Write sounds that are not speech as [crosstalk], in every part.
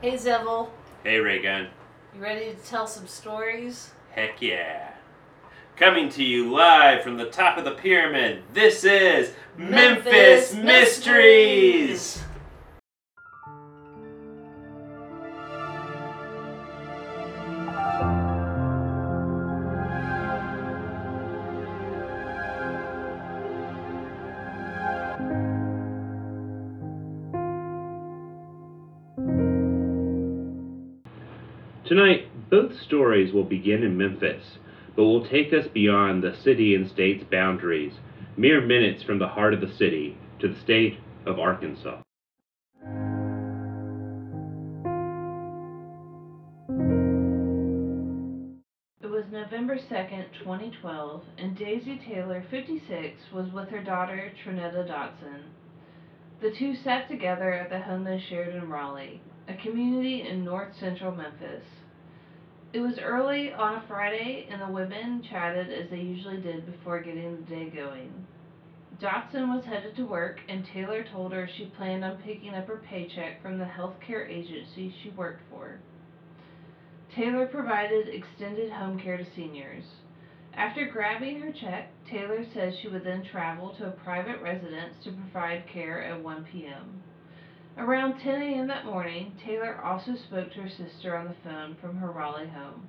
Hey Zevil, Hey, Raygun. you ready to tell some stories? Heck yeah. Coming to you live from the top of the pyramid, this is Memphis, Memphis Mysteries! Tonight, will begin in Memphis, but will take us beyond the city and state's boundaries, mere minutes from the heart of the city to the state of Arkansas. It was November 2nd, 2012, and Daisy Taylor, 56, was with her daughter, Trinetta Dotson. The two sat together at the home they shared in Raleigh, a community in north central Memphis. It was early on a Friday, and the women chatted as they usually did before getting the day going. Dotson was headed to work, and Taylor told her she planned on picking up her paycheck from the healthcare agency she worked for. Taylor provided extended home care to seniors. After grabbing her check, Taylor said she would then travel to a private residence to provide care at 1 p.m. Around 10 a.m. that morning, Taylor also spoke to her sister on the phone from her Raleigh home.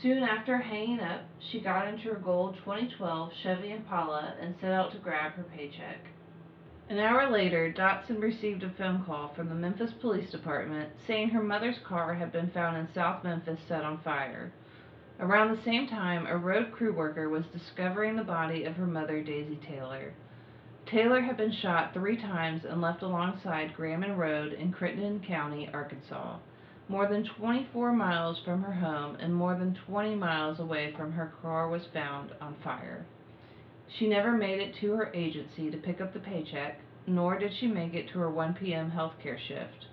Soon after hanging up, she got into her gold 2012 Chevy Impala and set out to grab her paycheck. An hour later, Dotson received a phone call from the Memphis Police Department saying her mother's car had been found in South Memphis set on fire. Around the same time, a road crew worker was discovering the body of her mother, Daisy Taylor. Taylor had been shot three times and left alongside Grammon Road in Crittenden County, Arkansas, more than 24 miles from her home and more than 20 miles away from her car was found on fire. She never made it to her agency to pick up the paycheck, nor did she make it to her 1 p.m. healthcare shift.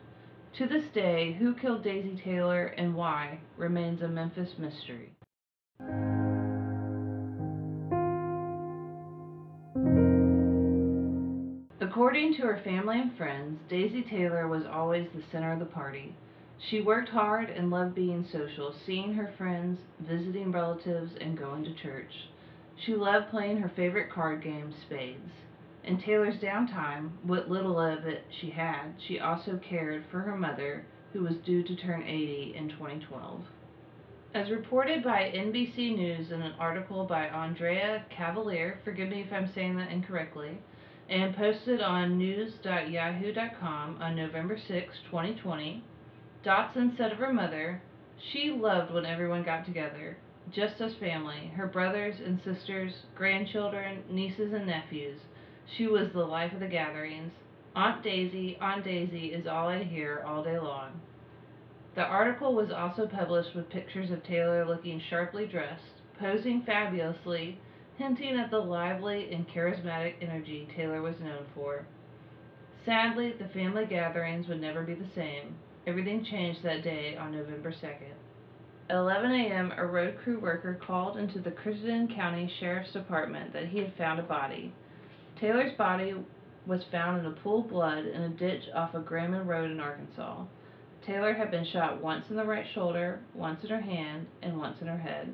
To this day, who killed Daisy Taylor and why remains a Memphis mystery. According to her family and friends, Daisy Taylor was always the center of the party. She worked hard and loved being social, seeing her friends, visiting relatives, and going to church. She loved playing her favorite card game, spades. In Taylor's downtime, what little of it she had, she also cared for her mother, who was due to turn 80 in 2012. As reported by NBC News in an article by Andrea Cavallier, forgive me if I'm saying that incorrectly, and posted on news.yahoo.com on November 6, 2020, Dotson said of her mother, She loved when everyone got together, just as family, her brothers and sisters, grandchildren, nieces and nephews. She was the life of the gatherings. Aunt Daisy, Aunt Daisy is all I hear all day long. The article was also published with pictures of Taylor looking sharply dressed, posing fabulously, hinting at the lively and charismatic energy Taylor was known for. Sadly, the family gatherings would never be the same. Everything changed that day on November 2nd. At 11 a.m., a road crew worker called into the Crittenden County Sheriff's Department that he had found a body. Taylor's body was found in a pool of blood in a ditch off of Grammon Road in Arkansas. Taylor had been shot once in the right shoulder, once in her hand, and once in her head.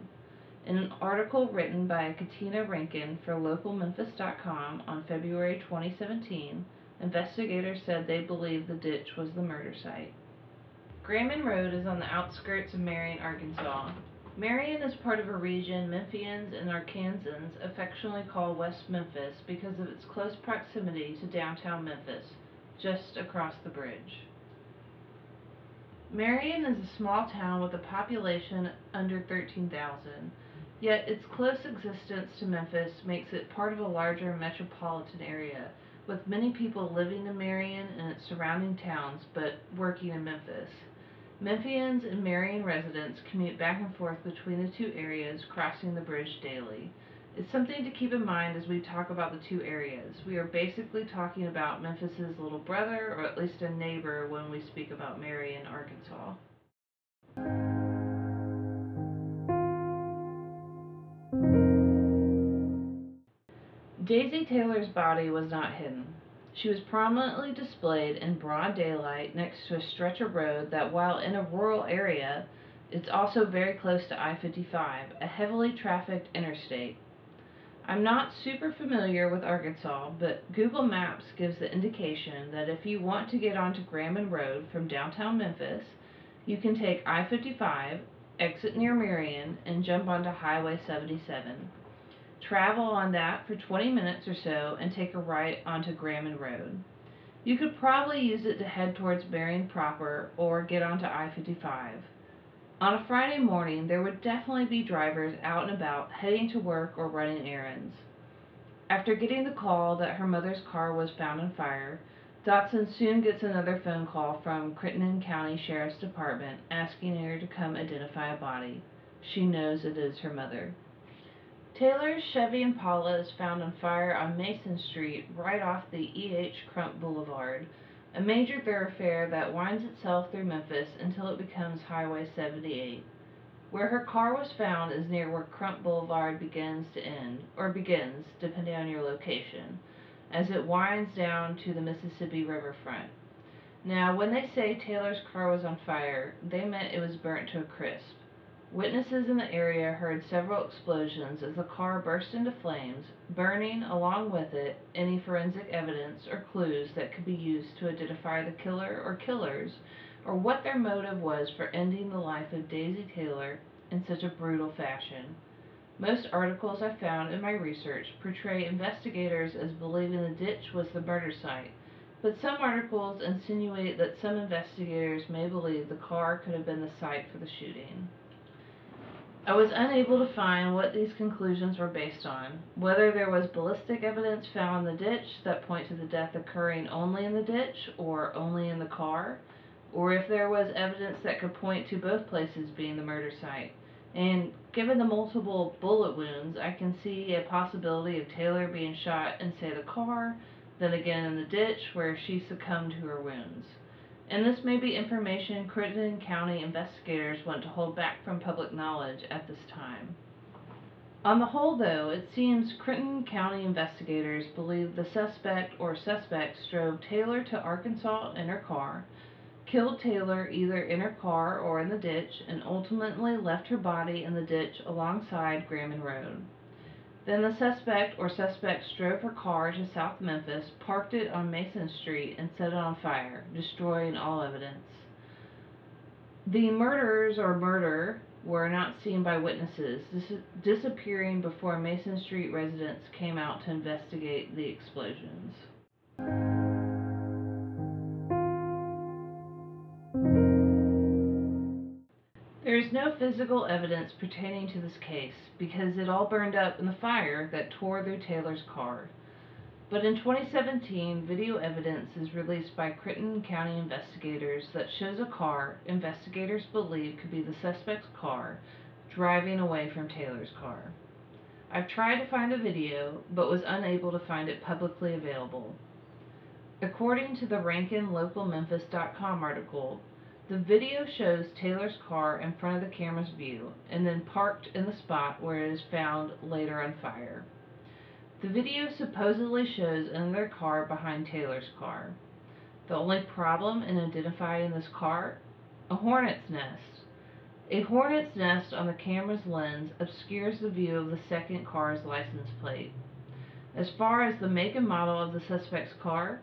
In an article written by Katina Rankin for localmemphis.com on February 2017, investigators said they believed the ditch was the murder site. Grayman Road is on the outskirts of Marion, Arkansas. Marion is part of a region Memphians and Arkansans affectionately call West Memphis because of its close proximity to downtown Memphis, just across the bridge. Marion is a small town with a population under 13,000, yet its close existence to Memphis makes it part of a larger metropolitan area, with many people living in Marion and its surrounding towns but working in Memphis. Memphians and Marion residents commute back and forth between the two areas, crossing the bridge daily. It's something to keep in mind as we talk about the two areas. We are basically talking about Memphis's little brother, or at least a neighbor, when we speak about Marion, Arkansas. Daisy Taylor's body was not hidden. She was prominently displayed in broad daylight next to a stretch of road that, while in a rural area, is also very close to I 55, a heavily trafficked interstate. I'm not super familiar with Arkansas, but Google Maps gives the indication that if you want to get onto Graman Road from downtown Memphis, you can take I 55, exit near Marion, and jump onto Highway 77. Travel on that for 20 minutes or so and take a right onto Graman Road. You could probably use it to head towards Marion proper or get onto I 55. On a Friday morning, there would definitely be drivers out and about heading to work or running errands. After getting the call that her mother's car was found on fire, Dotson soon gets another phone call from Crittenden County Sheriff's Department asking her to come identify a body. She knows it is her mother. Taylor's Chevy Impala is found on fire on Mason Street right off the E.H. Crump Boulevard, a major thoroughfare that winds itself through Memphis until it becomes Highway 78. Where her car was found is near where Crump Boulevard begins to end, or begins, depending on your location, as it winds down to the Mississippi riverfront. Now, when they say Taylor's car was on fire, they meant it was burnt to a crisp. Witnesses in the area heard several explosions as the car burst into flames, burning along with it any forensic evidence or clues that could be used to identify the killer or killers, or what their motive was for ending the life of Daisy Taylor in such a brutal fashion. Most articles I found in my research portray investigators as believing the ditch was the murder site, but some articles insinuate that some investigators may believe the car could have been the site for the shooting. I was unable to find what these conclusions were based on, whether there was ballistic evidence found in the ditch that point to the death occurring only in the ditch or only in the car, or if there was evidence that could point to both places being the murder site. And given the multiple bullet wounds, I can see a possibility of Taylor being shot in, say, the car, then again in the ditch where she succumbed to her wounds and this may be information Crittenden County investigators want to hold back from public knowledge at this time. On the whole, though, it seems Crittenden County investigators believe the suspect or suspects drove Taylor to Arkansas in her car, killed Taylor either in her car or in the ditch, and ultimately left her body in the ditch alongside Graman Road. Then the suspect or suspects drove her car to South Memphis, parked it on Mason Street, and set it on fire, destroying all evidence. The murderers or murder were not seen by witnesses, dis- disappearing before Mason Street residents came out to investigate the explosions. Physical evidence pertaining to this case because it all burned up in the fire that tore through Taylor's car. But in 2017, video evidence is released by Crittenden County investigators that shows a car investigators believe could be the suspect's car driving away from Taylor's car. I've tried to find the video but was unable to find it publicly available. According to the RankinLocalMemphis.com article, the video shows Taylor's car in front of the camera's view and then parked in the spot where it is found later on fire. The video supposedly shows another car behind Taylor's car. The only problem in identifying this car? A hornet's nest. A hornet's nest on the camera's lens obscures the view of the second car's license plate. As far as the make and model of the suspect's car,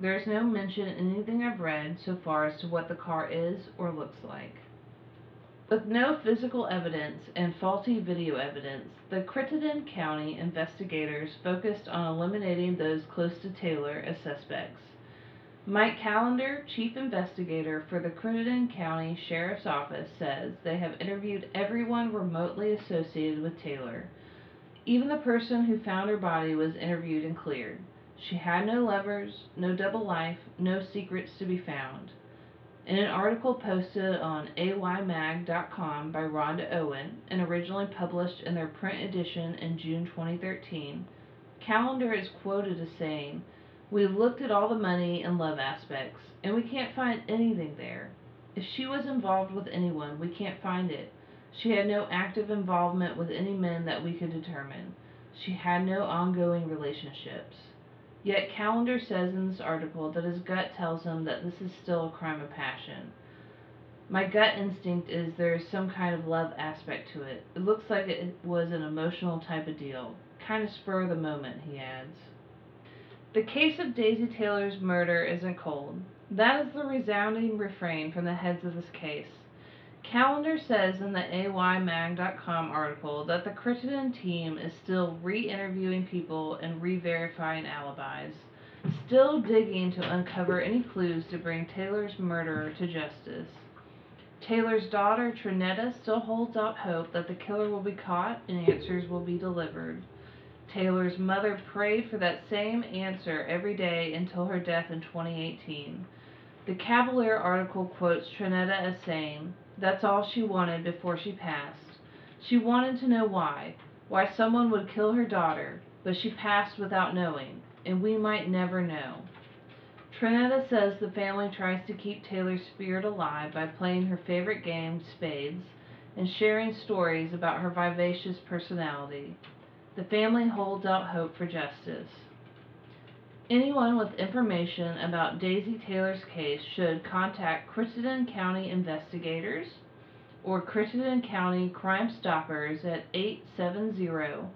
there is no mention in anything I've read so far as to what the car is or looks like. With no physical evidence and faulty video evidence, the Crittenden County investigators focused on eliminating those close to Taylor as suspects. Mike Callender, chief investigator for the Crittenden County Sheriff's Office, says they have interviewed everyone remotely associated with Taylor. Even the person who found her body was interviewed and cleared. She had no lovers, no double life, no secrets to be found. In an article posted on aymag.com by Rhonda Owen and originally published in their print edition in June 2013, Callender is quoted as saying, We looked at all the money and love aspects, and we can't find anything there. If she was involved with anyone, we can't find it. She had no active involvement with any men that we could determine. She had no ongoing relationships. Yet Callender says in this article that his gut tells him that this is still a crime of passion. My gut instinct is there is some kind of love aspect to it. It looks like it was an emotional type of deal. Kind of spur of the moment, he adds. The case of Daisy Taylor's murder isn't cold. That is the resounding refrain from the heads of this case. Callender says in the AYMag.com article that the Crittenden team is still re interviewing people and re verifying alibis, still digging to uncover any clues to bring Taylor's murderer to justice. Taylor's daughter, Trinetta, still holds out hope that the killer will be caught and answers will be delivered. Taylor's mother prayed for that same answer every day until her death in 2018. The Cavallier article quotes Trinetta as saying, That's all she wanted before she passed. She wanted to know why, why someone would kill her daughter, but she passed without knowing, and we might never know. Trinetta says the family tries to keep Taylor's spirit alive by playing her favorite game, spades, and sharing stories about her vivacious personality. The family holds out hope for justice. Anyone with information about Daisy Taylor's case should contact Crittenden County investigators or Crittenden County Crime Stoppers at 870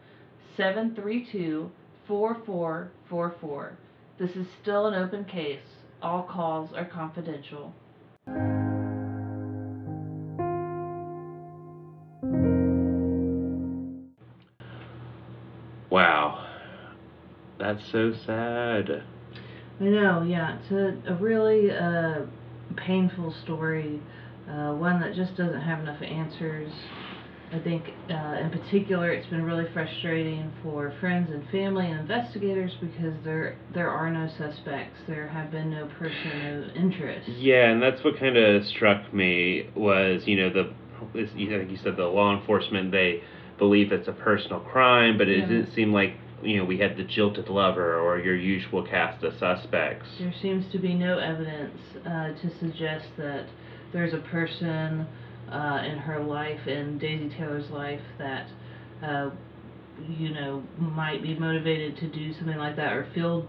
732 4444. This is still an open case. All calls are confidential. Wow. That's so sad. I know, yeah. It's a, a really uh, painful story, uh, one that just doesn't have enough answers. I think, uh, in particular, it's been really frustrating for friends and family and investigators because there there are no suspects. There have been no person of interest. Yeah, and that's what kind of struck me was, you know, the, think you said the law enforcement, they believe it's a personal crime, but it Yeah. didn't seem like, you know, we had the jilted lover or your usual cast of suspects. There seems to be no evidence uh, to suggest that there's a person uh, in her life, in Daisy Taylor's life, that uh, you know might be motivated to do something like that or feel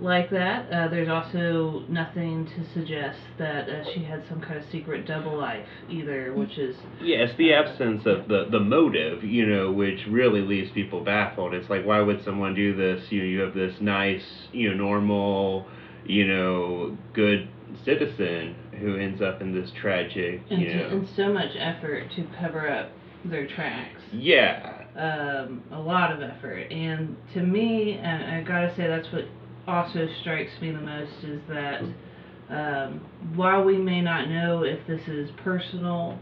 like that. Uh, there's also nothing to suggest that uh, she had some kind of secret double life either, which is Yeah, it's the absence of the, the motive, you know, which really leaves people baffled. It's like, why would someone do this? You know, you have this nice, you know, normal, you know, good citizen who ends up in this tragic, and, you know. and so much effort to cover up their tracks. Yeah. um, a lot of effort. And to me, and I gotta say, that's what also strikes me the most is that um, while we may not know if this is personal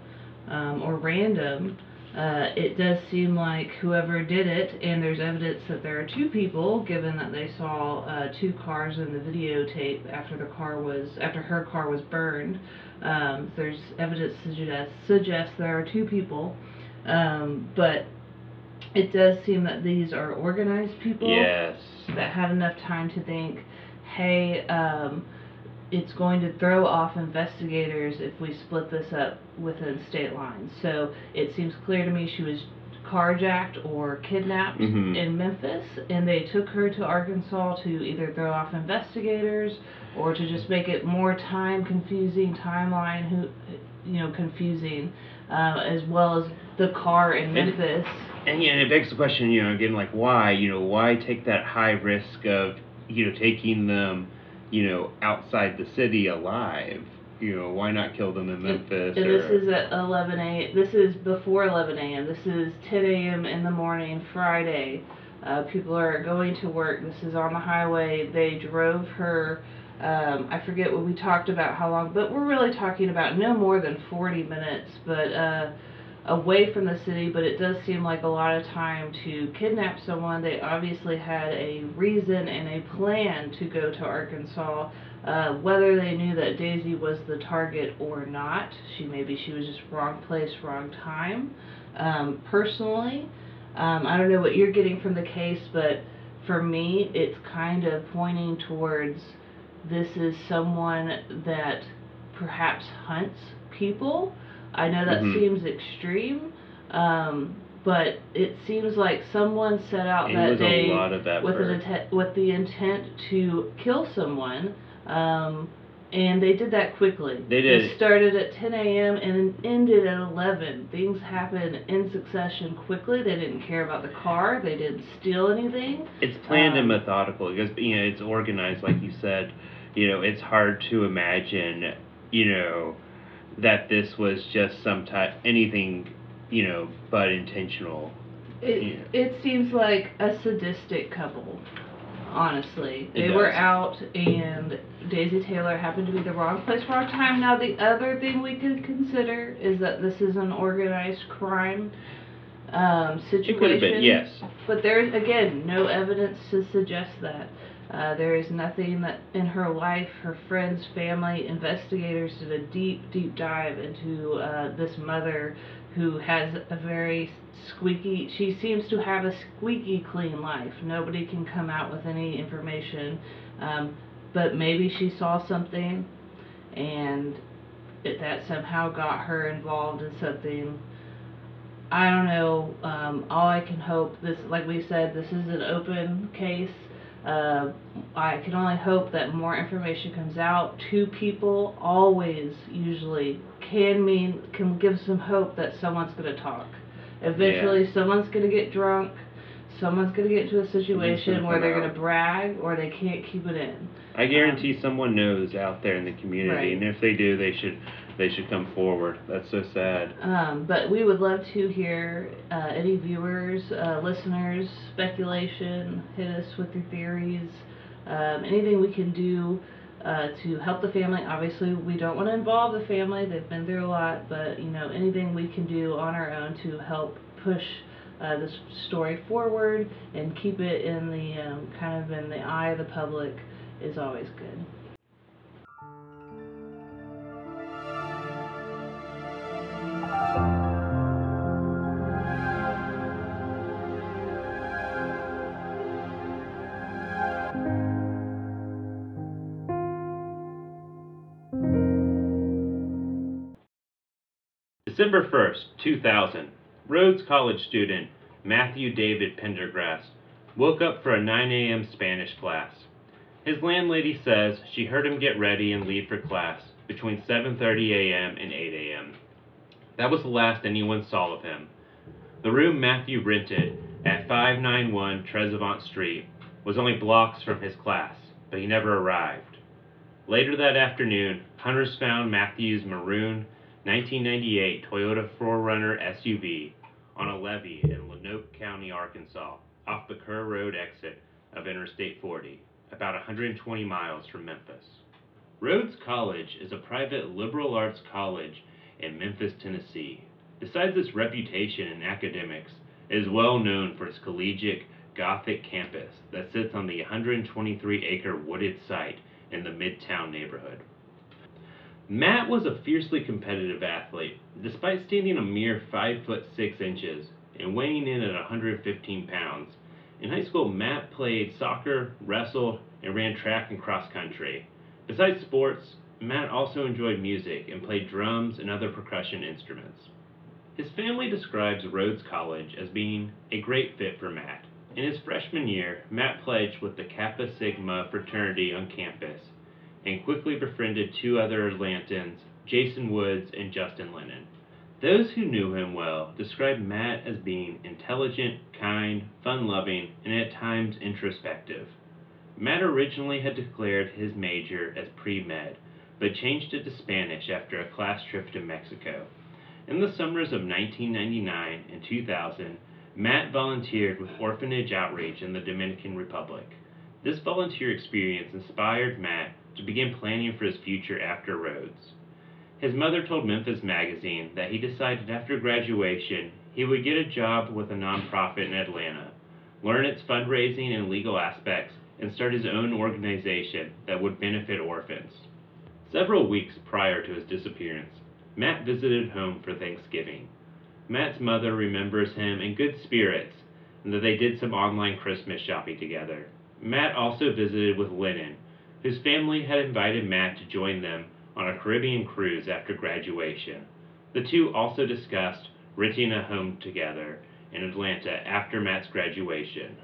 um, or random, uh, it does seem like whoever did it, and there's evidence that there are two people, given that they saw uh, two cars in the videotape after the car was after her car was burned. Um, there's evidence to suggest suggest there are two people, um, but it does seem that these are organized people Yes. that had enough time to think, hey, um, it's going to throw off investigators if we split this up within state lines. So it seems clear to me she was carjacked or kidnapped Mhm. in Memphis, and they took her to Arkansas to either throw off investigators or to just make it more time confusing, timeline, who, you know, confusing, uh, as well as the car in Memphis. And yeah, and it begs the question, you know, again, like why, you know, why take that high risk of, you know, taking them, you know, outside the city alive? You know, why not kill them in Memphis? And or, this is at 11 a. This is before 11 a.m. This is 10 a.m. in the morning, Friday. Uh, people are going to work. This is on the highway. They drove her. Um, I forget what we talked about how long, but we're really talking about no more than 40 minutes, but uh, away from the city. But it does seem like a lot of time to kidnap someone. They obviously had a reason and a plan to go to Arkansas. Uh, whether they knew that Daisy was the target or not, she maybe she was just wrong place, wrong time. Um, personally, um, I don't know what you're getting from the case, but for me, it's kind of pointing towards this is someone that perhaps hunts people. I know that Mhm. seems extreme, um, but it seems like someone set out It that day a lot of that with an intent, with the intent to kill someone. Um, and they did that quickly. They did. It started at 10 a.m. and ended at 11. Things happened in succession quickly. They didn't care about the car. They didn't steal anything. It's planned and Um, methodical because you know it's organized, like you said. You know, it's hard to imagine, you know, that this was just some type anything, you know, but intentional. It it seems like a sadistic couple. Honestly, It they were out, and Daisy Taylor happened to be the wrong place, wrong time. Now, the other thing we could consider is that this is an organized crime um, situation. It could have been, yes. But there's again no evidence to suggest that. Uh, there is nothing that in her life, her friends, family, investigators did a deep, deep dive into uh, this mother who has a very squeaky. She seems to have a squeaky clean life. Nobody can come out with any information, um, but maybe she saw something, and it, that somehow got her involved in something I don't know. Um, all I can hope this, like we said, this is an open case. Uh, I can only hope that more information comes out. Two people always, usually, can mean can give some hope that someone's going to talk. Eventually, someone's going to get drunk. Someone's going to get into a situation where they're going to brag or they can't keep it in. I guarantee someone knows out there in the community, Right. and if they do, they should they should come forward. That's so sad. Um, but we would love to hear uh, any viewers, uh, listeners, speculation. Hit us with your theories. Um, anything we can do uh, to help the family. Obviously, we don't want to involve the family. They've been through a lot, but you know, anything we can do on our own to help push uh, this story forward and keep it in the um, kind of in the eye of the public is always good. December 1st, 2000. Rhodes College student Matthew David Pendergrass woke up for a 9 a.m. Spanish class. His landlady says she heard him get ready and leave for class between 7:30 a.m. and 8 a.m. That was the last anyone saw of him. The room Matthew rented at 591 Trezevant Street was only blocks from his class, but he never arrived. Later that afternoon, hunters found Matthew's maroon 1998 Toyota 4Runner SUV on a levee in Lonoke County, Arkansas, off the Kerr Road exit of Interstate 40, about 120 miles from Memphis. Rhodes College is a private liberal arts college in Memphis, Tennessee. Besides its reputation in academics, it is well known for its collegiate Gothic campus that sits on the 123 acre wooded site in the Midtown neighborhood. Matt was a fiercely competitive athlete, despite standing a mere 5 foot 6 inches and weighing in at 115 pounds. In high school, Matt played soccer, wrestled, and ran track and cross country. Besides sports, Matt also enjoyed music and played drums and other percussion instruments. His family describes Rhodes College as being a great fit for Matt. In his freshman year, Matt pledged with the Kappa Sigma fraternity on campus and quickly befriended two other Atlantans, Jason Woods and Justin Lennon. Those who knew him well described Matt as being intelligent, kind, fun loving, and at times introspective. Matt originally had declared his major as pre med, but changed it to Spanish after a class trip to Mexico. In the summers of 1999 and 2000, Matt volunteered with Orphanage Outreach in the Dominican Republic. This volunteer experience inspired Matt to begin planning for his future after Rhodes. His mother told Memphis Magazine that he decided after graduation he would get a job with a nonprofit in Atlanta, learn its fundraising and legal aspects, and start his own organization that would benefit orphans. Several weeks prior to his disappearance, Matt visited home for Thanksgiving. Matt's mother remembers him in good spirits and that they did some online Christmas shopping together. Matt also visited with Lennon, whose family had invited Matt to join them on a Caribbean cruise after graduation. The two also discussed renting a home together in Atlanta after Matt's graduation.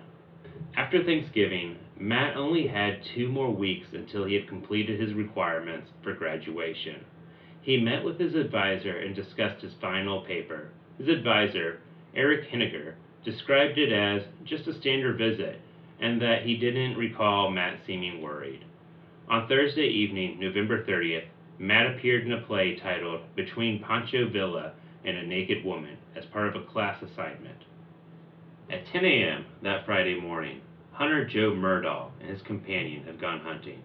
After Thanksgiving, Matt only had two more weeks until he had completed his requirements for graduation. He met with his advisor and discussed his final paper. His advisor, Eric Henniger, described it as just a standard visit and that he didn't recall Matt seeming worried. On Thursday evening, November 30th, Matt appeared in a play titled Between Pancho Villa and a Naked Woman as part of a class assignment. At 10 a.m. that Friday morning, Hunter Joe Murdahl and his companion had gone hunting.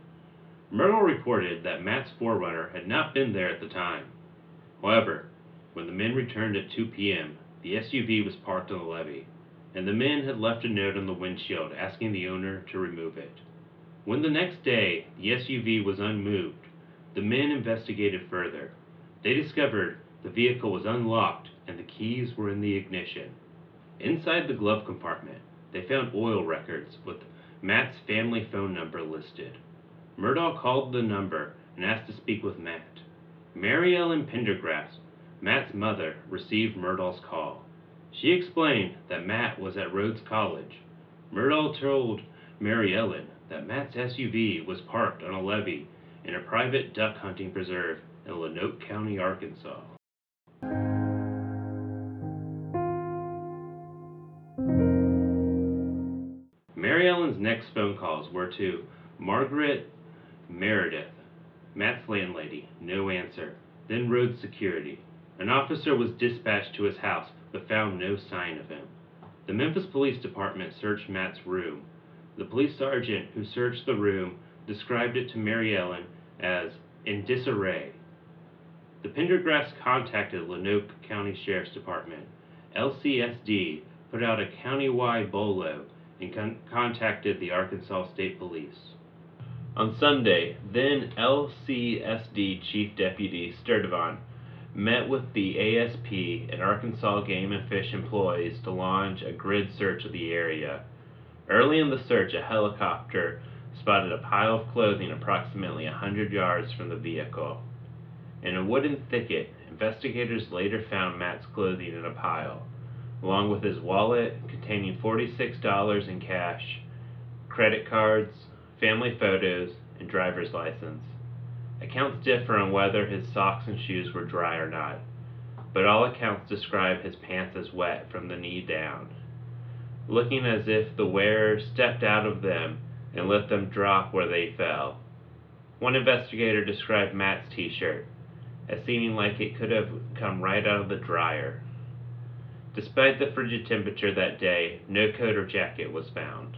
Murdahl reported that Matt's 4Runner had not been there at the time. However, when the men returned at 2 p.m., the SUV was parked on the levee, and the men had left a note on the windshield asking the owner to remove it. When the next day the SUV was unmoved, the men investigated further. They discovered the vehicle was unlocked and the keys were in the ignition. Inside the glove compartment, they found oil records with Matt's family phone number listed. Murdahl called the number and asked to speak with Matt. Mary Ellen Pendergrass, Matt's mother, received Murdahl's call. She explained that Matt was at Rhodes College. Murdahl told Mary Ellen that Matt's SUV was parked on a levee in a private duck hunting preserve in Lonoke County, Arkansas. Next phone calls were to Margaret Meredith, Matt's landlady, no answer. Then Rhodes Security. An officer was dispatched to his house but found no sign of him. The Memphis Police Department searched Matt's room. The police sergeant who searched the room described it to Mary Ellen as in disarray. The Pendergrass contacted Lonoke County Sheriff's Department. LCSD put out a countywide bolo and con- contacted the Arkansas State Police. On Sunday, then LCSD Chief Deputy Sturdivant met with the ASP and Arkansas Game and Fish employees to launch a grid search of the area. Early in the search, a helicopter spotted a pile of clothing approximately a 100 yards from the vehicle. In a wooden thicket, investigators later found Matt's clothing in a pile, along with his wallet containing $46 in cash, credit cards, family photos, and driver's license. Accounts differ on whether his socks and shoes were dry or not, but all accounts describe his pants as wet from the knee down, looking as if the wearer stepped out of them and let them drop where they fell. One investigator described Matt's t shirt as seeming like it could have come right out of the dryer. Despite the frigid temperature that day, no coat or jacket was found.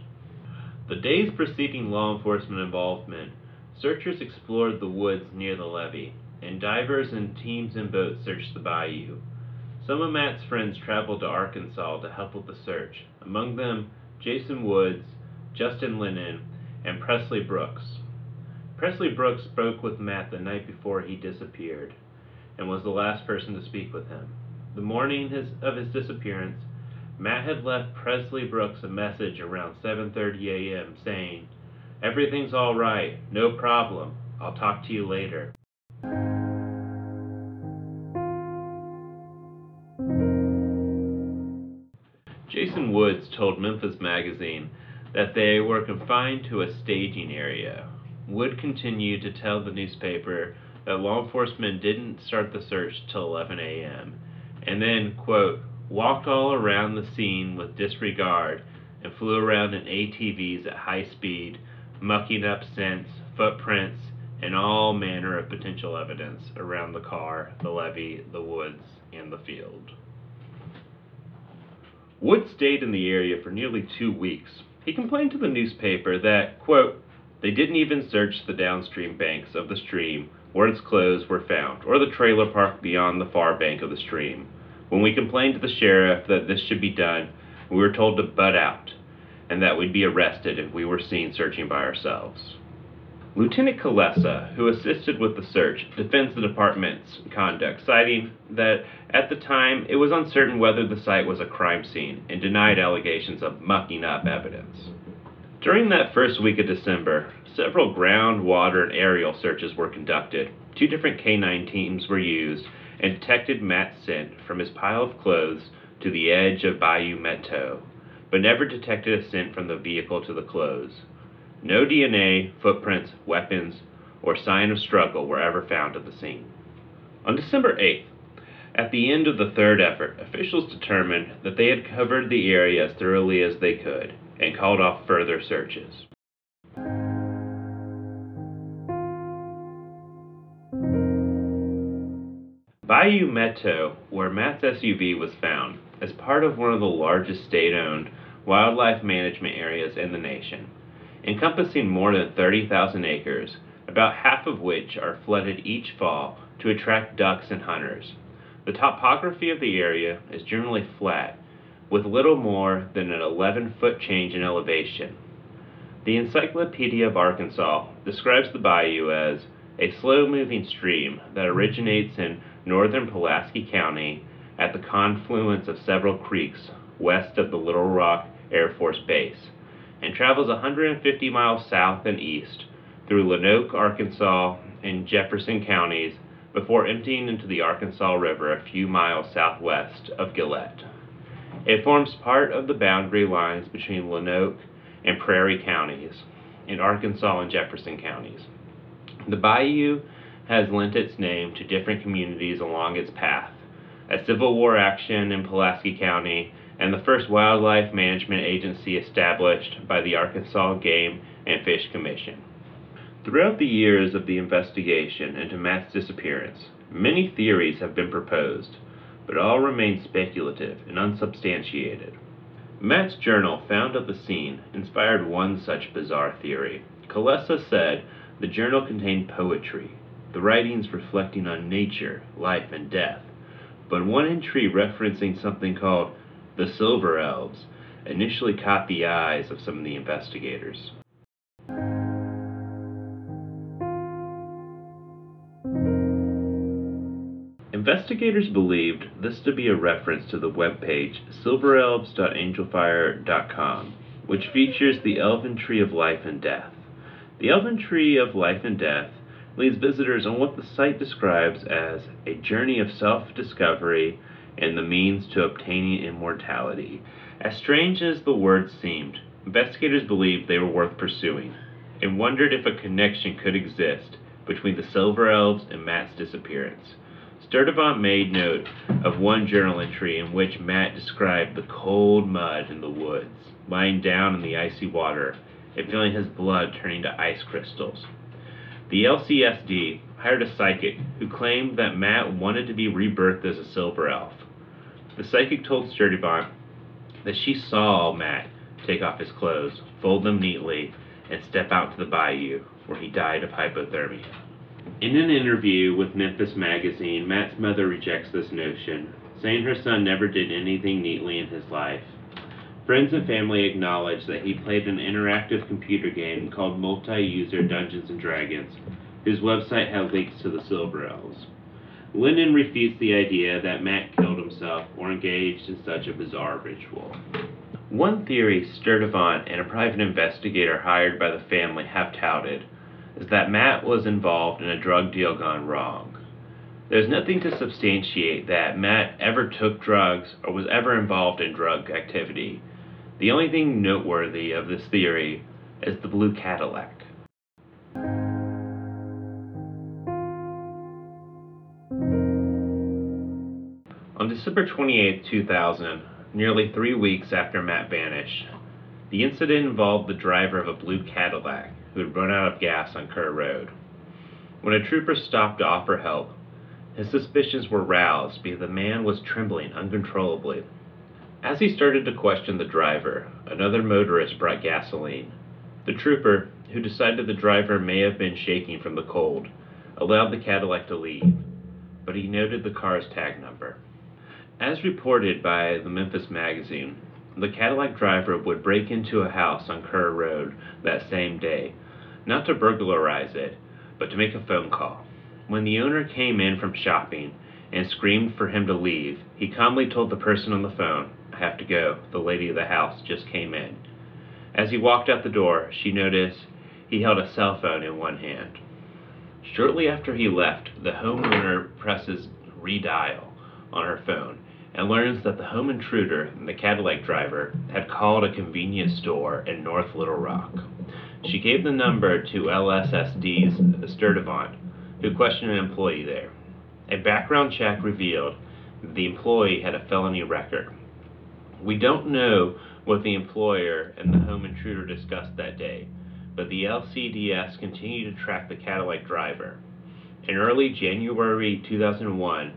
The days preceding law enforcement involvement, searchers explored the woods near the levee, and divers and teams and boats searched the bayou. Some of Matt's friends traveled to Arkansas to help with the search, among them Jason Woods, Justin Lennon, and Presley Brooks. Presley Brooks spoke with Matt the night before he disappeared and was the last person to speak with him. The morning his, of his disappearance, Matt had left Presley Brooks a message around 7:30 a.m. saying, "Everything's all right, no problem. I'll talk to you later." Jason Woods told Memphis Magazine that they were confined to a staging area. Wood continued to tell the newspaper that law enforcement didn't start the search till 11 a.m. and then, quote, walked all around the scene with disregard and flew around in ATVs at high speed, mucking up scents, footprints, and all manner of potential evidence around the car, the levee, the woods, and the field. Wood stayed in the area for nearly two weeks. He complained to the newspaper that, quote, they didn't even search the downstream banks of the stream where its clothes were found, or the trailer park beyond the far bank of the stream. When we complained to the sheriff that this should be done, we were told to butt out, and that we'd be arrested if we were seen searching by ourselves. Lieutenant Kalesa, who assisted with the search, defends the department's conduct, citing that at the time it was uncertain whether the site was a crime scene and denied allegations of mucking up evidence. During that first week of December, several ground, water, and aerial searches were conducted. Two different canine teams were used and detected Matt's scent from his pile of clothes to the edge of Bayou Meto, but never detected a scent from the vehicle to the clothes. No DNA, footprints, weapons, or sign of struggle were ever found at the scene. On December 8th, at the end of the third effort, officials determined that they had covered the area as thoroughly as they could and called off further searches. Bayou Meto, where Matt's SUV was found, is part of one of the largest state owned wildlife management areas in the nation, encompassing more than 30,000 acres, about half of which are flooded each fall to attract ducks and hunters. The topography of the area is generally flat, with little more than an 11 foot change in elevation. The Encyclopedia of Arkansas describes the bayou as a slow moving stream that originates in northern Pulaski County at the confluence of several creeks west of the Little Rock Air Force Base and travels 150 miles south and east through Lonoke, Arkansas, and Jefferson counties before emptying into the Arkansas River a few miles southwest of Gillett. It forms part of the boundary lines between Lonoke and Prairie counties in Arkansas and Jefferson counties. The bayou has lent its name to different communities along its path, a Civil War action in Pulaski County, and the first wildlife management agency established by the Arkansas Game and Fish Commission. Throughout the years of the investigation into Matt's disappearance, many theories have been proposed, but all remain speculative and unsubstantiated. Matt's journal found at the scene inspired one such bizarre theory. Kulesa said the journal contained poetry, the writings reflecting on nature, life, and death, but one entry referencing something called the Silver Elves initially caught the eyes of some of the investigators. Investigators believed this to be a reference to the webpage silverelves.angelfire.com, which features the Elven Tree of Life and Death. The Elven Tree of Life and Death leads visitors on what the site describes as a journey of self discovery and the means to obtaining immortality. As strange as the words seemed, investigators believed they were worth pursuing and wondered if a connection could exist between the Silver Elves and Matt's disappearance. Sturtevant made note of one journal entry in which Matt described the cold mud in the woods, lying down in the icy water, and feeling his blood turning to ice crystals. The LCSD hired a psychic who claimed that Matt wanted to be rebirthed as a silver elf. The psychic told Sturtevant that she saw Matt take off his clothes, fold them neatly, and step out to the bayou, where he died of hypothermia. In an interview with Memphis Magazine, Matt's mother rejects this notion, saying her son never did anything neatly in his life. Friends and family acknowledge that he played an interactive computer game called Multi User Dungeons and Dragons, whose website had links to the Silver Elves. Refutes the idea that Matt killed himself or engaged in such a bizarre ritual. One theory Sturtevant and a private investigator hired by the family have touted is that Matt was involved in a drug deal gone wrong. There's nothing to substantiate that Matt ever took drugs or was ever involved in drug activity. The only thing noteworthy of this theory is the blue Cadillac. On December 28, 2000, nearly three weeks after Matt vanished, the incident involved the driver of a blue Cadillac who had run out of gas on Kerr Road. When a trooper stopped to offer help, his suspicions were roused because the man was trembling uncontrollably. As he started to question the driver, another motorist brought gasoline. The trooper, who decided the driver may have been shaking from the cold, allowed the Cadillac to leave, but he noted the car's tag number. As reported by the Memphis Magazine, the Cadillac driver would break into a house on Kerr Road that same day, not to burglarize it, but to make a phone call. When the owner came in from shopping and screamed for him to leave, he calmly told the person on the phone, I have to go. The lady of the house just came in. As he walked out the door, she noticed he held a cell phone in one hand. Shortly after he left, the homeowner presses redial on her phone and learns that the home intruder, and the Cadillac driver, had called a convenience store in North Little Rock. She gave the number to LSSD's Sturdivant, who questioned an employee there. A background check revealed the employee had a felony record. We don't know what the employer and the home intruder discussed that day, but the LCDS continued to track the Cadillac driver. In early January 2001,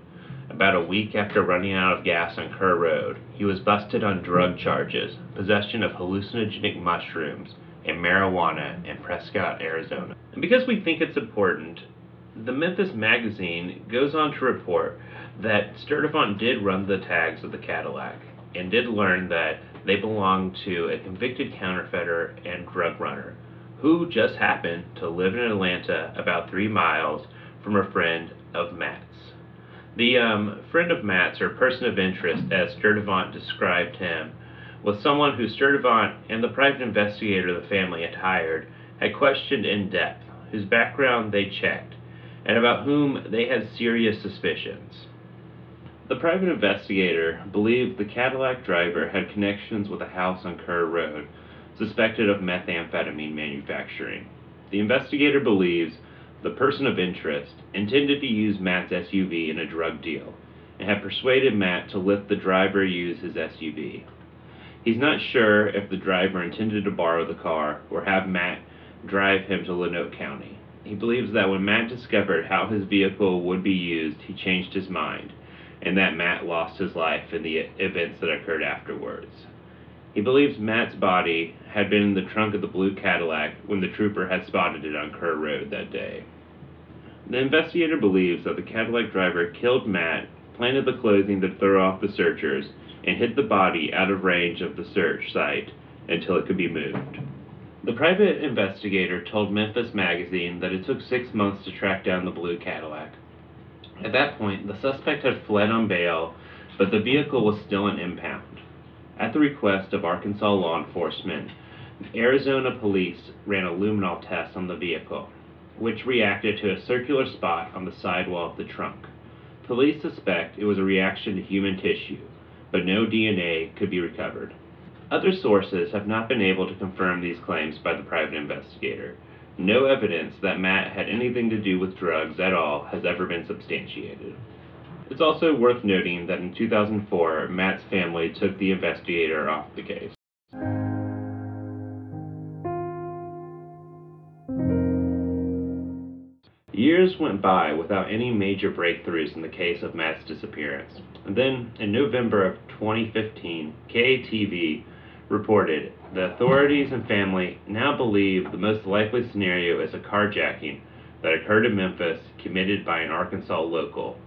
about a week after running out of gas on Kerr Road, he was busted on drug charges, possession of hallucinogenic mushrooms, and marijuana in Prescott, Arizona. And because we think it's important, the Memphis Magazine goes on to report that Sturdivant did run the tags of the Cadillac and did learn that they belonged to a convicted counterfeiter and drug runner who just happened to live in Atlanta about three miles from a friend of Matt's. The um, friend of Matt's, or person of interest, as Sturdivant described him, was someone who Sturdivant and the private investigator the family had hired had questioned in depth, whose background they checked, and about whom they had serious suspicions. The private investigator believed the Cadillac driver had connections with a house on Kerr Road suspected of methamphetamine manufacturing. The investigator believes the person of interest intended to use Matt's SUV in a drug deal and had persuaded Matt to let the driver use his SUV. He's not sure if the driver intended to borrow the car or have Matt drive him to Lonoke County. He believes that when Matt discovered how his vehicle would be used, he changed his mind, and that Matt lost his life in the events that occurred afterwards. He believes Matt's body had been in the trunk of the blue Cadillac when the trooper had spotted it on Kerr Road that day. The investigator believes that the Cadillac driver killed Matt, planted the clothing to throw off the searchers, and hid the body out of range of the search site until it could be moved. The private investigator told Memphis Magazine that it took six months to track down the blue Cadillac. At that point, the suspect had fled on bail, but the vehicle was still an impound. At the request of Arkansas law enforcement, Arizona police ran a luminol test on the vehicle, which reacted to a circular spot on the sidewall of the trunk. Police suspect it was a reaction to human tissue, but no DNA could be recovered. Other sources have not been able to confirm these claims by the private investigator. No evidence that Matt had anything to do with drugs at all has ever been substantiated. It's also worth noting that in 2004, Matt's family took the investigator off the case. Years went by without any major breakthroughs in the case of Matt's disappearance. And then, in November of 2015, KATV reported the authorities and family now believe the most likely scenario is a carjacking that occurred in Memphis committed by an Arkansas local.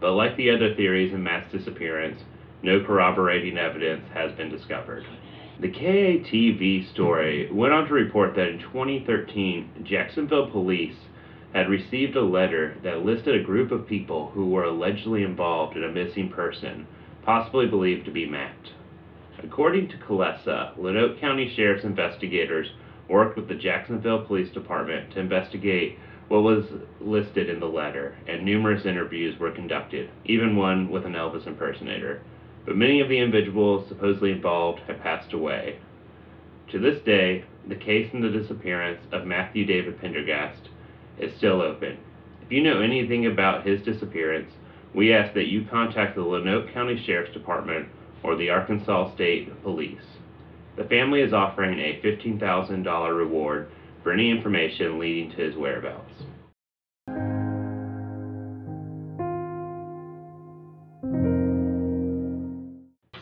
But like the other theories in Matt's disappearance, no corroborating evidence has been discovered. The KATV story went on to report that in 2013, Jacksonville police had received a letter that listed a group of people who were allegedly involved in a missing person, possibly believed to be Matt. According to Kalesa, Lonoke County Sheriff's investigators worked with the Jacksonville Police Department to investigate what was listed in the letter, and numerous interviews were conducted, even one with an Elvis impersonator. But many of the individuals supposedly involved have passed away. To this day, the case in the disappearance of Matthew David Pendergast is still open. If you know anything about his disappearance, we ask that you contact the Lonoke County Sheriff's Department or the Arkansas State Police. The family is offering a $15,000 reward for any information leading to his whereabouts.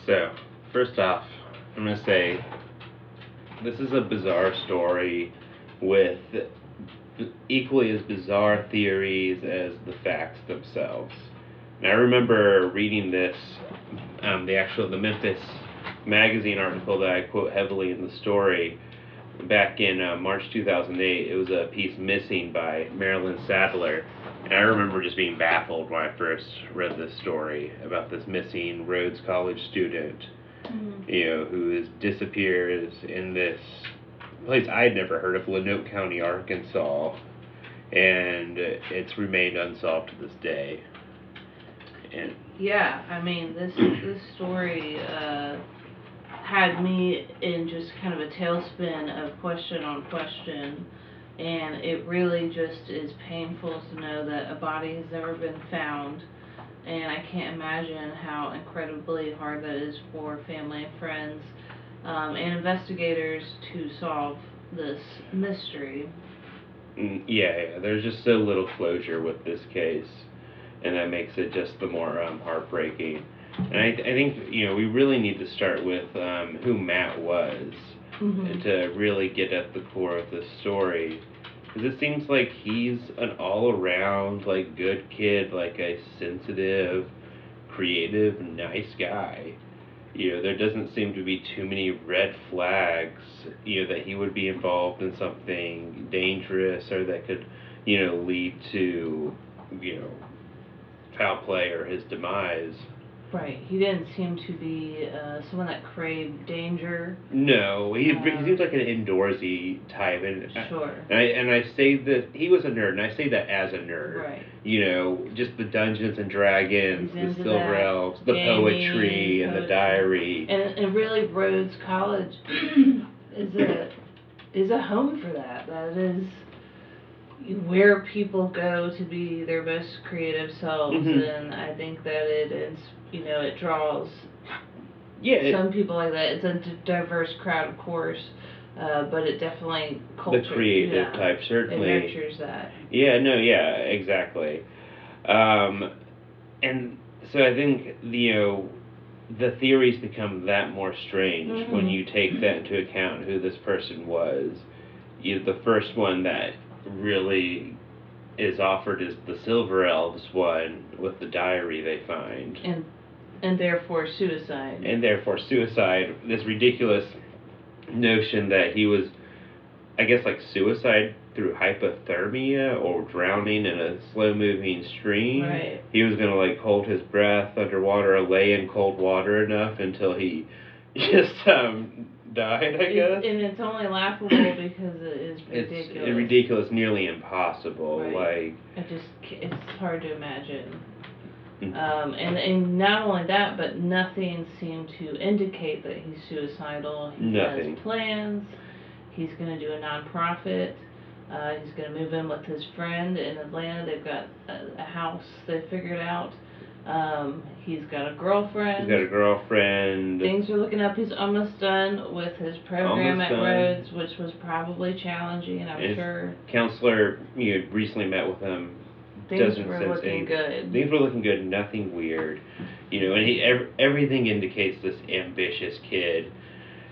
So, first off, I'm going to say this is a bizarre story with equally as bizarre theories as the facts themselves. And I remember reading this, um, the actual the Memphis magazine article that I quote heavily in the story back in uh, March 2008. It was a piece missing by Marilyn Sadler, and I remember just being baffled when I first read this story about this missing Rhodes College student, Mm-hmm. you know, who is disappears in this place I'd never heard of, Lonoke County, Arkansas, and it's remained unsolved to this day. And Yeah, I mean this this story uh, had me in just kind of a tailspin of question on question, and it really just is painful to know that a body has never been found, and I can't imagine how incredibly hard that is for family and friends um, and investigators to solve this mystery. Mm, Yeah, yeah, there's just so little closure with this case, and that makes it just the more um, heartbreaking. And I, I think you know we really need to start with um, who Matt was Mhm. to really get at the core of the story, because it seems like he's an all-around like good kid, like a sensitive, creative, nice guy. You know, there doesn't seem to be too many red flags, you know, that he would be involved in something dangerous or that could, you know, lead to, you know, foul play or his demise. Right. He didn't seem to be uh, someone that craved danger. No, he, Uh, he seems like an indoorsy type, and I- and I and I say that he was a nerd, and I say that as a nerd. Right. You know, just the Dungeons and Dragons, He's the Silver that. Elves, the Gaming, poetry, and the diary. And, and really, Rhodes College [coughs] is a is a home for that. That is where people go to be their most creative selves, Mhm. and I think that it is you know it draws yeah, it- some people like that. It's a diverse crowd, of course, uh, but it definitely the creative yeah, type It certainly. nurtures that. Yeah, no, yeah, exactly. Um, and so I think you know the theories become that more strange when Mhm. you take that into account who this person was. You the first one that really is offered is the Silver Elves one with the diary they find. and and therefore suicide. and therefore suicide. This ridiculous notion that he was, I guess, like suicide through hypothermia or drowning in a slow moving stream. Right. He was gonna like hold his breath underwater or lay in cold water enough until he [laughs] just um died. I It's- guess. and it's only laughable because it is ridiculous. It's ridiculous. ridiculous, nearly impossible. Right. Like, It just, it's hard to imagine. Mhm. Um, and and not only that, but nothing seemed to indicate that he's suicidal. He Nothing. has plans. He's going to do a nonprofit. Uh, he's going to move in with his friend in Atlanta. They've got a, a house they figured out. Um, he's got a girlfriend. he's got a girlfriend. Things are looking up. He's almost done with his program Almost at done. Rhodes, which was probably challenging. I'm It's- sure Counselor, you know, recently met with him things were looking any- good. Things were looking good, nothing weird. You know, and he ev- everything indicates this ambitious kid,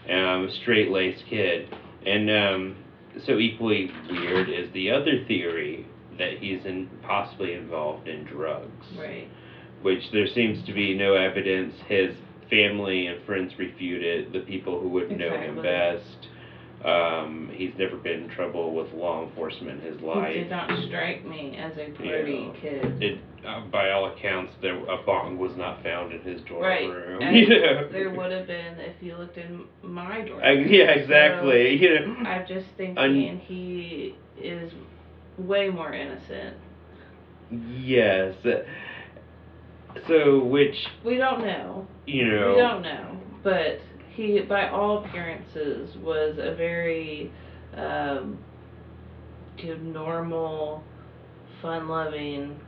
um, straight laced kid. And um, so equally weird is the other theory that he's in possibly involved in drugs, Right. Which there seems to be no evidence. His family and friends refute it. The people who would know him best. Um, he's never been in trouble with law enforcement in his life. He did not strike me as a pretty Yeah. kid. It, uh, by all accounts, there a bong was not found in his dorm Right. room. And [laughs] you know? There would have been if you looked in my door. I, yeah, exactly. you know. So I'm just thinking Un- he is way more innocent. yes. So, which We don't know. you know, We don't know. But he, by all appearances, was a very um, normal, fun-loving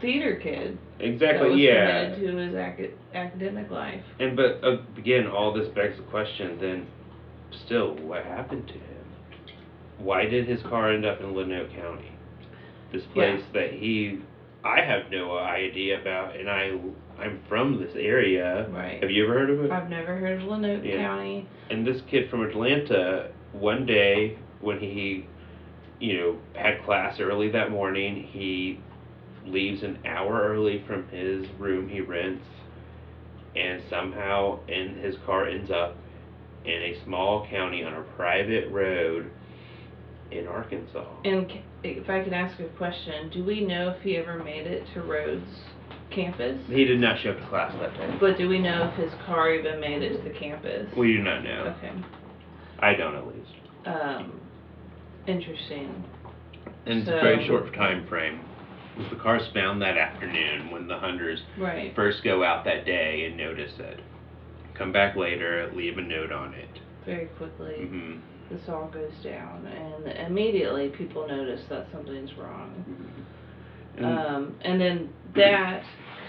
theater kid. that exactly, was yeah. committed to his ac- academic life. And but uh, again, all this begs the question. Then, still, what happened to him? Why did his car end up in Lonoke County? This place that he, I have no idea about, and I, I'm from this area. Right. Have you ever heard of it? I've never heard of Lonoke Yeah. County. And this kid from Atlanta, one day when he, you know, had class early that morning, he leaves an hour early from his room he rents, and somehow in his car ends up in a small county on a private road in Arkansas. And c- if I can ask a question, do we know if he ever made it to Rhodes campus? He did not show up to class that day. But do we know if his car even made it to the campus? We do not know. Okay. I don't at least. Um, interesting. And it's a very So- short time frame. Was the car's found that afternoon when the hunters Right. first go out that day and notice it. Come back later, leave a note on it. Very quickly, hmm this all goes down, and immediately people notice that something's wrong. And, Um, and then that,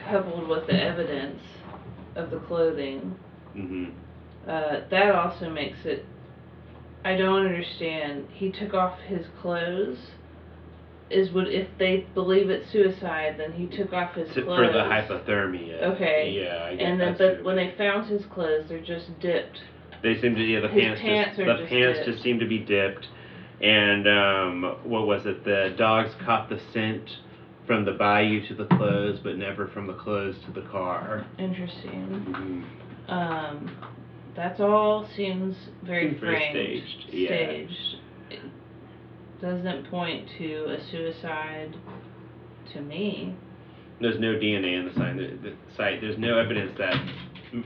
coupled with the evidence of the clothing, mhm. uh, that also makes it. I don't understand. He took off his clothes. Is what if they believe it's suicide? Then he took off his To- clothes. For the hypothermia. Okay. Yeah, I get And then, but when they found his clothes, they're just dipped. They seem to yeah the His pants, pants just, are the just pants dipped. just seem to be dipped, and um, what was it? The dogs caught the scent from the bayou to the clothes, but never from the clothes to the car. Interesting. Mhm. Um, that's all seems very Seems very framed, staged, yeah. staged. It doesn't point to a suicide to me. There's no DNA in the. The, the site. There's no evidence that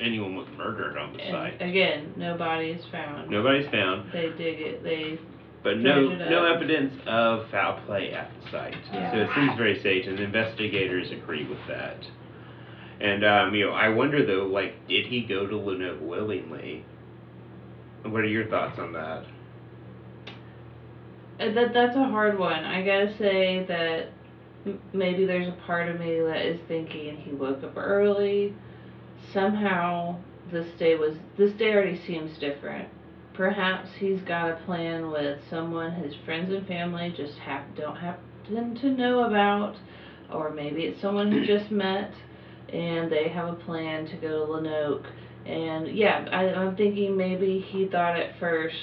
anyone was murdered on the And site. again, no body is found. Nobody's found, They dig it. They but no no evidence of foul play at the site. Yeah. So it seems very safe, and investigators agree with that. And um, you know, I wonder though, like, did he go to Lonoke willingly? What are your thoughts on that? uh, that that's a hard one. I gotta say that maybe there's a part of me that is thinking he woke up early. Somehow this day was this day already seems different. Perhaps he's got a plan with someone his friends and family just have don't happen to know about, or maybe it's someone he just [clears throat] met, and they have a plan to go to Lonoke. And yeah, I, I'm thinking maybe he thought at first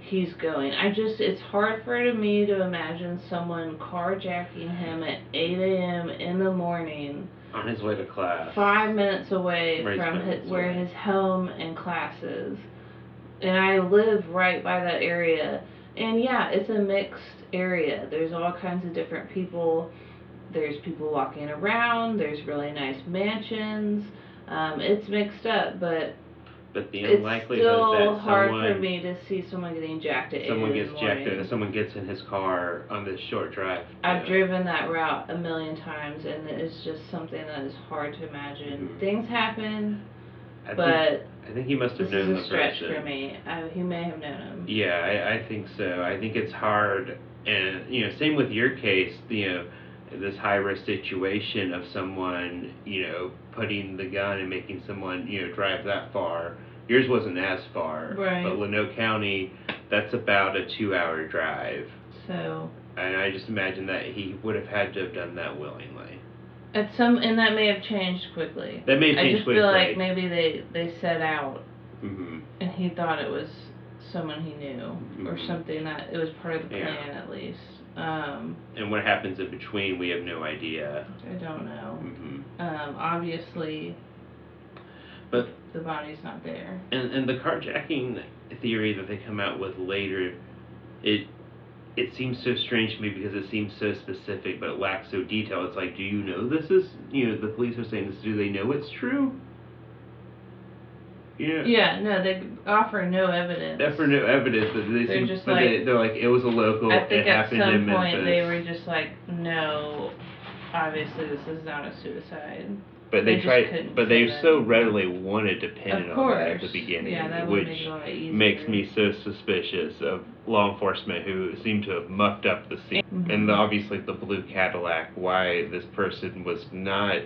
he's going. I just, it's hard for me to imagine someone carjacking him at 8 a.m. in the morning, On his way to class. five minutes away Right, from his, where away. his home and class is. And I live right by that area. And yeah, it's a mixed area. There's all kinds of different people. There's people walking around. There's really nice mansions. Um, it's mixed up, but But the it's unlikelihood that hard someone for me to see someone getting jacked at 8 someone gets jacked in, someone gets in his car on this short drive. I've driven that route a million times, and it's just something that is hard to imagine. Mhm. Things happen, I think, but I think he must have this is known a the stretch person. for me. I, he may have known him. Yeah, I, I think so. I think it's hard, and you know, same with your case. You know, this high risk situation of someone, you know, putting the gun and making someone, you know, drive that far. Yours wasn't as far, Right. but Lonoke County, that's about a two-hour drive, So and I just imagine that he would have had to have done that willingly. at some, and that may have changed quickly. That may have I just quickly. feel like maybe they they set out, hmm and he thought it was someone he knew or Mhm. something that it was part of the Yeah. plan at least. Um, And what happens in between, we have no idea. I don't know. hmm Um, obviously, But the body's not there. and and the carjacking theory that they come out with later, it it seems so strange to me because it seems so specific, but it lacks so detail. It's like, do you know this is you know the police are saying this? Do they know it's true? Yeah. Yeah, no, they offer no evidence. For no evidence, but they They're seem, just but like- they're like it was a local. I think it at happened some point Memphis. they were just like, no, obviously this is not a suicide. But they they tried, but they prove it. so readily wanted to pin of it course. on that at the beginning, Yeah, which make it a lot easier. makes me so suspicious of law enforcement who seem to have mucked up the scene. Mhm. And the, obviously the blue Cadillac, why this person was not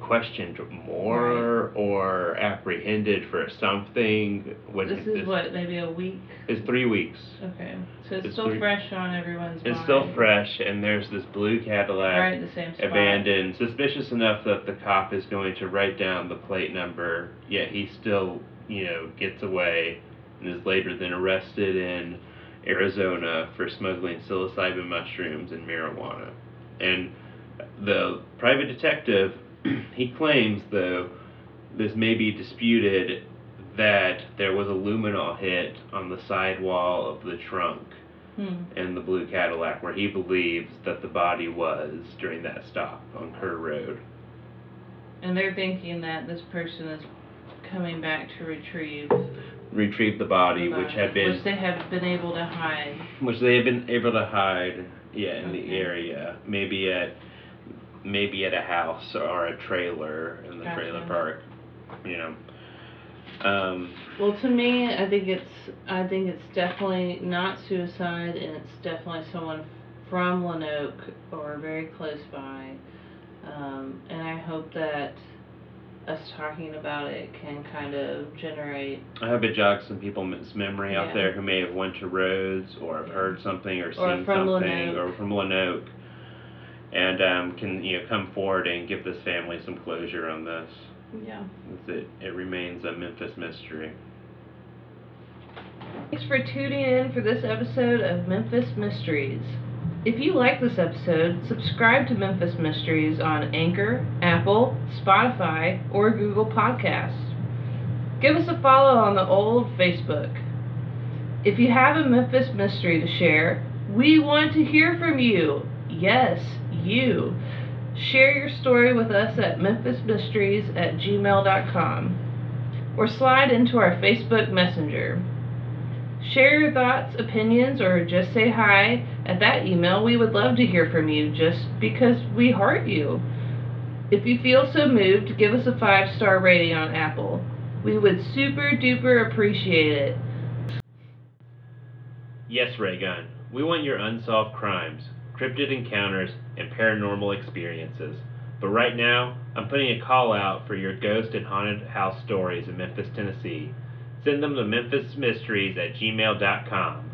questioned more or apprehended for something when This is what, maybe a week? it's three weeks. Okay, so it's, It's still three- fresh on everyone's It's mind. still fresh and there's this blue Cadillac Right, the same spot. abandoned, suspicious enough that the cop is going to write down the plate number, yet he still, you know, gets away and is later then arrested in Arizona for smuggling psilocybin mushrooms and marijuana. And the private detective, [clears throat] he claims, though, this may be disputed, that there was a luminol hit on the sidewall of the trunk Hmm. in the blue Cadillac where he believes that the body was during that stop on Kerr Road. And they're thinking that this person is coming back to retrieve retrieve the body, the which had been, which they have been able to hide. which they had been able to hide, yeah, in the area, maybe at maybe at a house or a trailer in the trailer park. You know. Um, Well, to me, I think it's I think it's definitely not suicide, and it's definitely someone from Lonoke or very close by. Um, and I hope that us talking about it can kind of generate I hope it jogs some people's memory out Yeah. there who may have went to Rhodes or have heard something or seen from something Lonoke. or from Lonoke, and um, can you know come forward and give this family some closure on this. yeah. It it remains a Memphis mystery. Thanks for tuning in for this episode of Memphis Mysteries. If you like this episode, subscribe to Memphis Mysteries on Anchor, Apple, Spotify, or Google Podcasts. Give us a follow on the old Facebook. If you have a Memphis mystery to share, we want to hear from you. Yes, you. Share your story with us at memphismysteries at gmail.com or slide into our Facebook Messenger. Share your thoughts, opinions, or just say hi at that email. We would love to hear from you just because we heart you. If you feel so moved, give us a five star rating on Apple. We would super duper appreciate it. Yes, Raygun. We want your unsolved crimes, cryptid encounters, and paranormal experiences. But right now, I'm putting a call out for your ghost and haunted house stories in Memphis, Tennessee. Send them to memphismysteries at gmail.com.